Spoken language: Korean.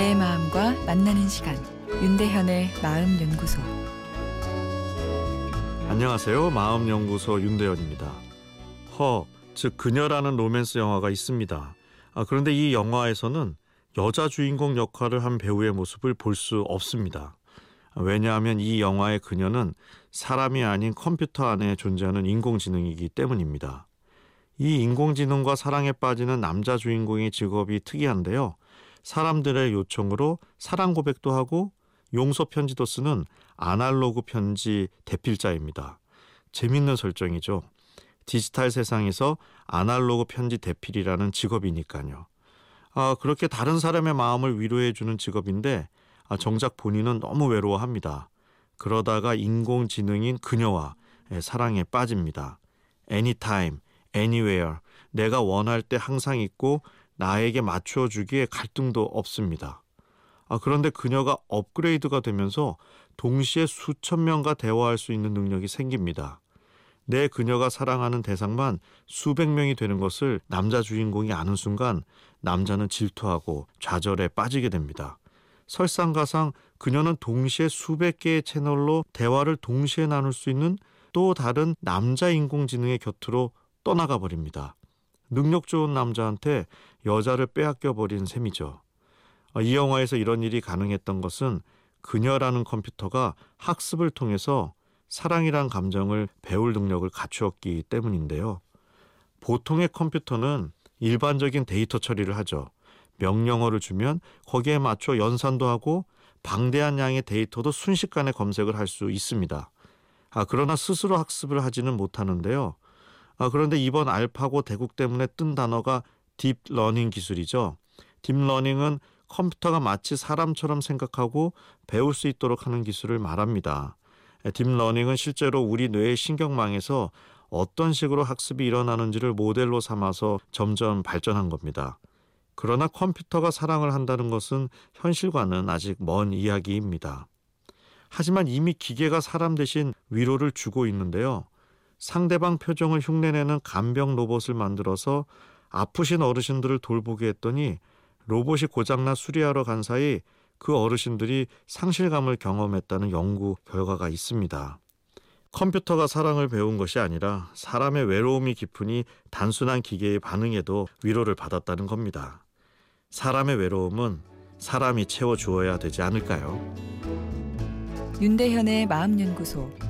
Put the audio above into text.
마음과 만나는 시간 윤대현의 마음 연구소 안녕하세요. 마음 연구소 윤대현입니다. 허, 즉 그녀라는 로맨스 영화가 있습니다. 아, 그런데 이 영화에서는 여자 주인공 역할을 한 배우의 모습을 볼 수 없습니다. 왜냐하면 이 영화의 그녀는 사람이 아닌 컴퓨터 안에 존재하는 인공지능이기 때문입니다. 이 인공지능과 사랑에 빠지는 남자 주인공의 직업이 특이한데요. 사람들의 요청으로 사랑 고백도 하고 용서 편지도 쓰는 아날로그 편지 대필자입니다. 재밌는 설정이죠. 디지털 세상에서 아날로그 편지 대필이라는 직업이니까요. 아, 그렇게 다른 사람의 마음을 위로해주는 직업인데 아, 정작 본인은 너무 외로워합니다. 그러다가 인공지능인 그녀와 사랑에 빠집니다. anytime, anywhere, 내가 원할 때 항상 있고 나에게 맞추어 주기에 갈등도 없습니다. 아, 그런데 그녀가 업그레이드가 되면서 동시에 수천 명과 대화할 수 있는 능력이 생깁니다. 내 그녀가 사랑하는 대상만 수백 명이 되는 것을 남자 주인공이 아는 순간 남자는 질투하고 좌절에 빠지게 됩니다. 설상가상 그녀는 동시에 수백 개의 채널로 대화를 동시에 나눌 수 있는 또 다른 남자 인공지능의 곁으로 떠나가 버립니다. 능력 좋은 남자한테 여자를 빼앗겨 버린 셈이죠. 어, 이 영화에서 이런 일이 가능했던 것은 그녀라는 컴퓨터가 학습을 통해서 사랑이란 감정을 배울 능력을 갖추었기 때문인데요. 보통의 컴퓨터는 일반적인 데이터 처리를 하죠. 명령어를 주면 거기에 맞춰 연산도 하고 방대한 양의 데이터도 순식간에 검색을 할 수 있습니다. 아, 그러나 스스로 학습을 하지는 못하는데요. 아, 그런데 이번 알파고 대국 때문에 뜬 단어가 딥러닝 기술이죠. 딥러닝은 컴퓨터가 마치 사람처럼 생각하고 배울 수 있도록 하는 기술을 말합니다. 딥러닝은 실제로 우리 뇌의 신경망에서 어떤 식으로 학습이 일어나는지를 모델로 삼아서 점점 발전한 겁니다. 그러나 컴퓨터가 사랑을 한다는 것은 현실과는 아직 먼 이야기입니다. 하지만 이미 기계가 사람 대신 위로를 주고 있는데요. 상대방 표정을 흉내내는 간병 로봇을 만들어서 아프신 어르신들을 돌보게 했더니 로봇이 고장나 수리하러 간 사이 그 어르신들이 상실감을 경험했다는 연구 결과가 있습니다. 컴퓨터가 사랑을 배운 것이 아니라 사람의 외로움이 깊으니 단순한 기계의 반응에도 위로를 받았다는 겁니다. 사람의 외로움은 사람이 채워주어야 되지 않을까요? 윤대현의 마음연구소